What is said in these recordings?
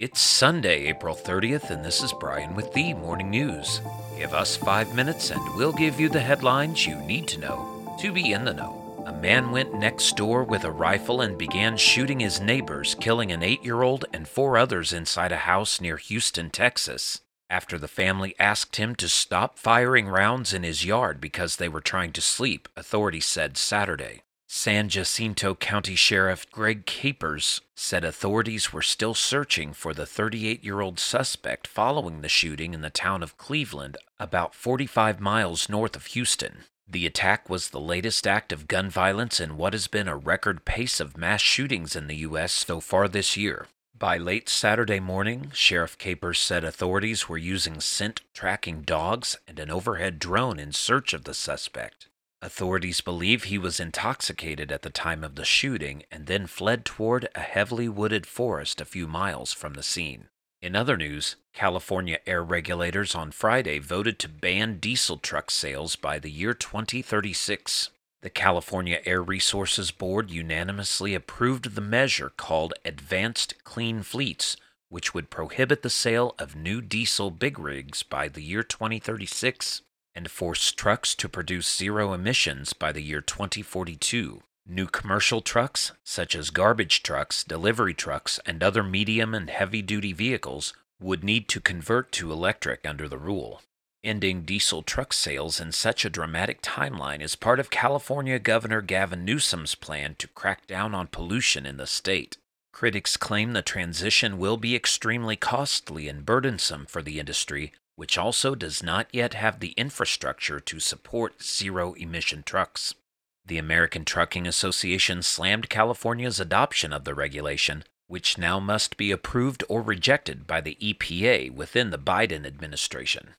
It's Sunday, April 30th, and this is Brian with the Morning News. Give us five minutes and we'll give you the headlines you need to know to be in the know. A man went next door with a rifle and began shooting his neighbors, killing an eight year old and four others inside a house near Houston, Texas. After the family asked him to stop firing rounds in his yard because they were trying to sleep, authorities said Saturday. San Jacinto County Sheriff Greg Capers said authorities were still searching for the 38 year old suspect following the shooting in the town of Cleveland, about 45 miles north of Houston. The attack was the latest act of gun violence in what has been a record pace of mass shootings in the U.S. so far this year. By late Saturday morning, Sheriff Capers said authorities were using scent tracking dogs and an overhead drone in search of the suspect. Authorities believe he was intoxicated at the time of the shooting and then fled toward a heavily wooded forest a few miles from the scene. In other news, California air regulators on Friday voted to ban diesel truck sales by the year 2036. The California Air Resources Board unanimously approved the measure called Advanced Clean Fleets, which would prohibit the sale of new diesel big rigs by the year 2036 and force trucks to produce zero emissions by the year 2042. New commercial trucks, such as garbage trucks, delivery trucks, and other medium and heavy duty vehicles, would need to convert to electric under the rule. Ending diesel truck sales in such a dramatic timeline is part of California Governor Gavin Newsom's plan to crack down on pollution in the state. Critics claim the transition will be extremely costly and burdensome for the industry, which also does not yet have the infrastructure to support zero emission trucks. The American Trucking Association slammed California's adoption of the regulation, which now must be approved or rejected by the EPA within the Biden administration.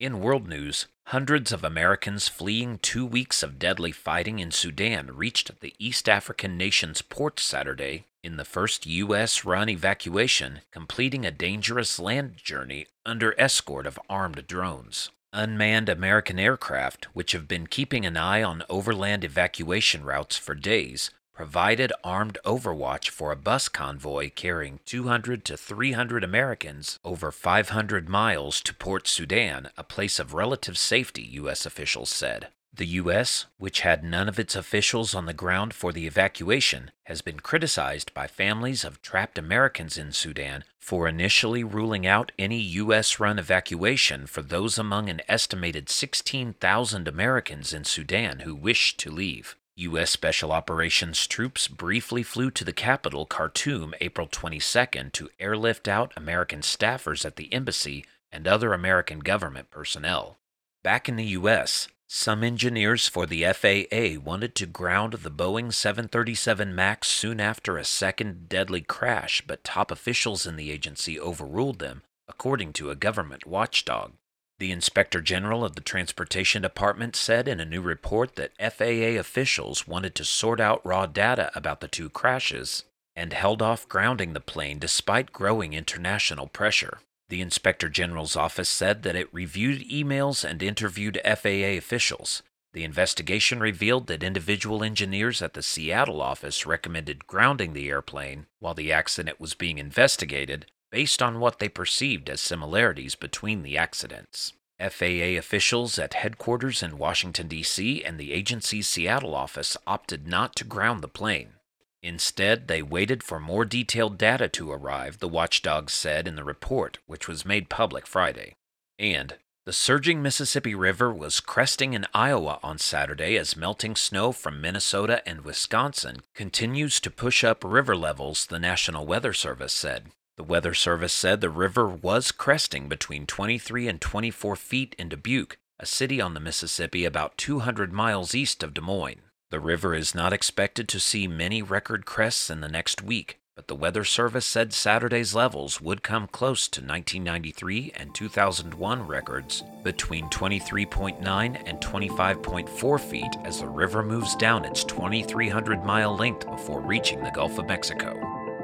In world news, hundreds of Americans fleeing two weeks of deadly fighting in Sudan reached the East African nation's port Saturday in the first U.S. run evacuation, completing a dangerous land journey under escort of armed drones. Unmanned American aircraft, which have been keeping an eye on overland evacuation routes for days, provided armed overwatch for a bus convoy carrying 200 to 300 Americans over 500 miles to Port Sudan, a place of relative safety, U.S. officials said. The U.S., which had none of its officials on the ground for the evacuation, has been criticized by families of trapped Americans in Sudan for initially ruling out any U.S. run evacuation for those among an estimated 16,000 Americans in Sudan who wished to leave. U.S. Special Operations troops briefly flew to the capital, Khartoum, April 22nd to airlift out American staffers at the embassy and other American government personnel. Back in the U.S., some engineers for the FAA wanted to ground the Boeing 737 MAX soon after a second deadly crash, but top officials in the agency overruled them, according to a government watchdog. The Inspector General of the Transportation Department said in a new report that FAA officials wanted to sort out raw data about the two crashes and held off grounding the plane despite growing international pressure. The Inspector General's office said that it reviewed emails and interviewed FAA officials. The investigation revealed that individual engineers at the Seattle office recommended grounding the airplane while the accident was being investigated based on what they perceived as similarities between the accidents. FAA officials at headquarters in Washington, D.C., and the agency's Seattle office opted not to ground the plane. Instead, they waited for more detailed data to arrive, the watchdogs said in the report, which was made public Friday. And the surging Mississippi River was cresting in Iowa on Saturday as melting snow from Minnesota and Wisconsin continues to push up river levels, the National Weather Service said. The Weather Service said the river was cresting between 23 and 24 feet in Dubuque, a city on the Mississippi about 200 miles east of Des Moines. The river is not expected to see many record crests in the next week, but the Weather Service said Saturday's levels would come close to 1993 and 2001 records between 23.9 and 25.4 feet as the river moves down its 2,300 mile length before reaching the Gulf of Mexico.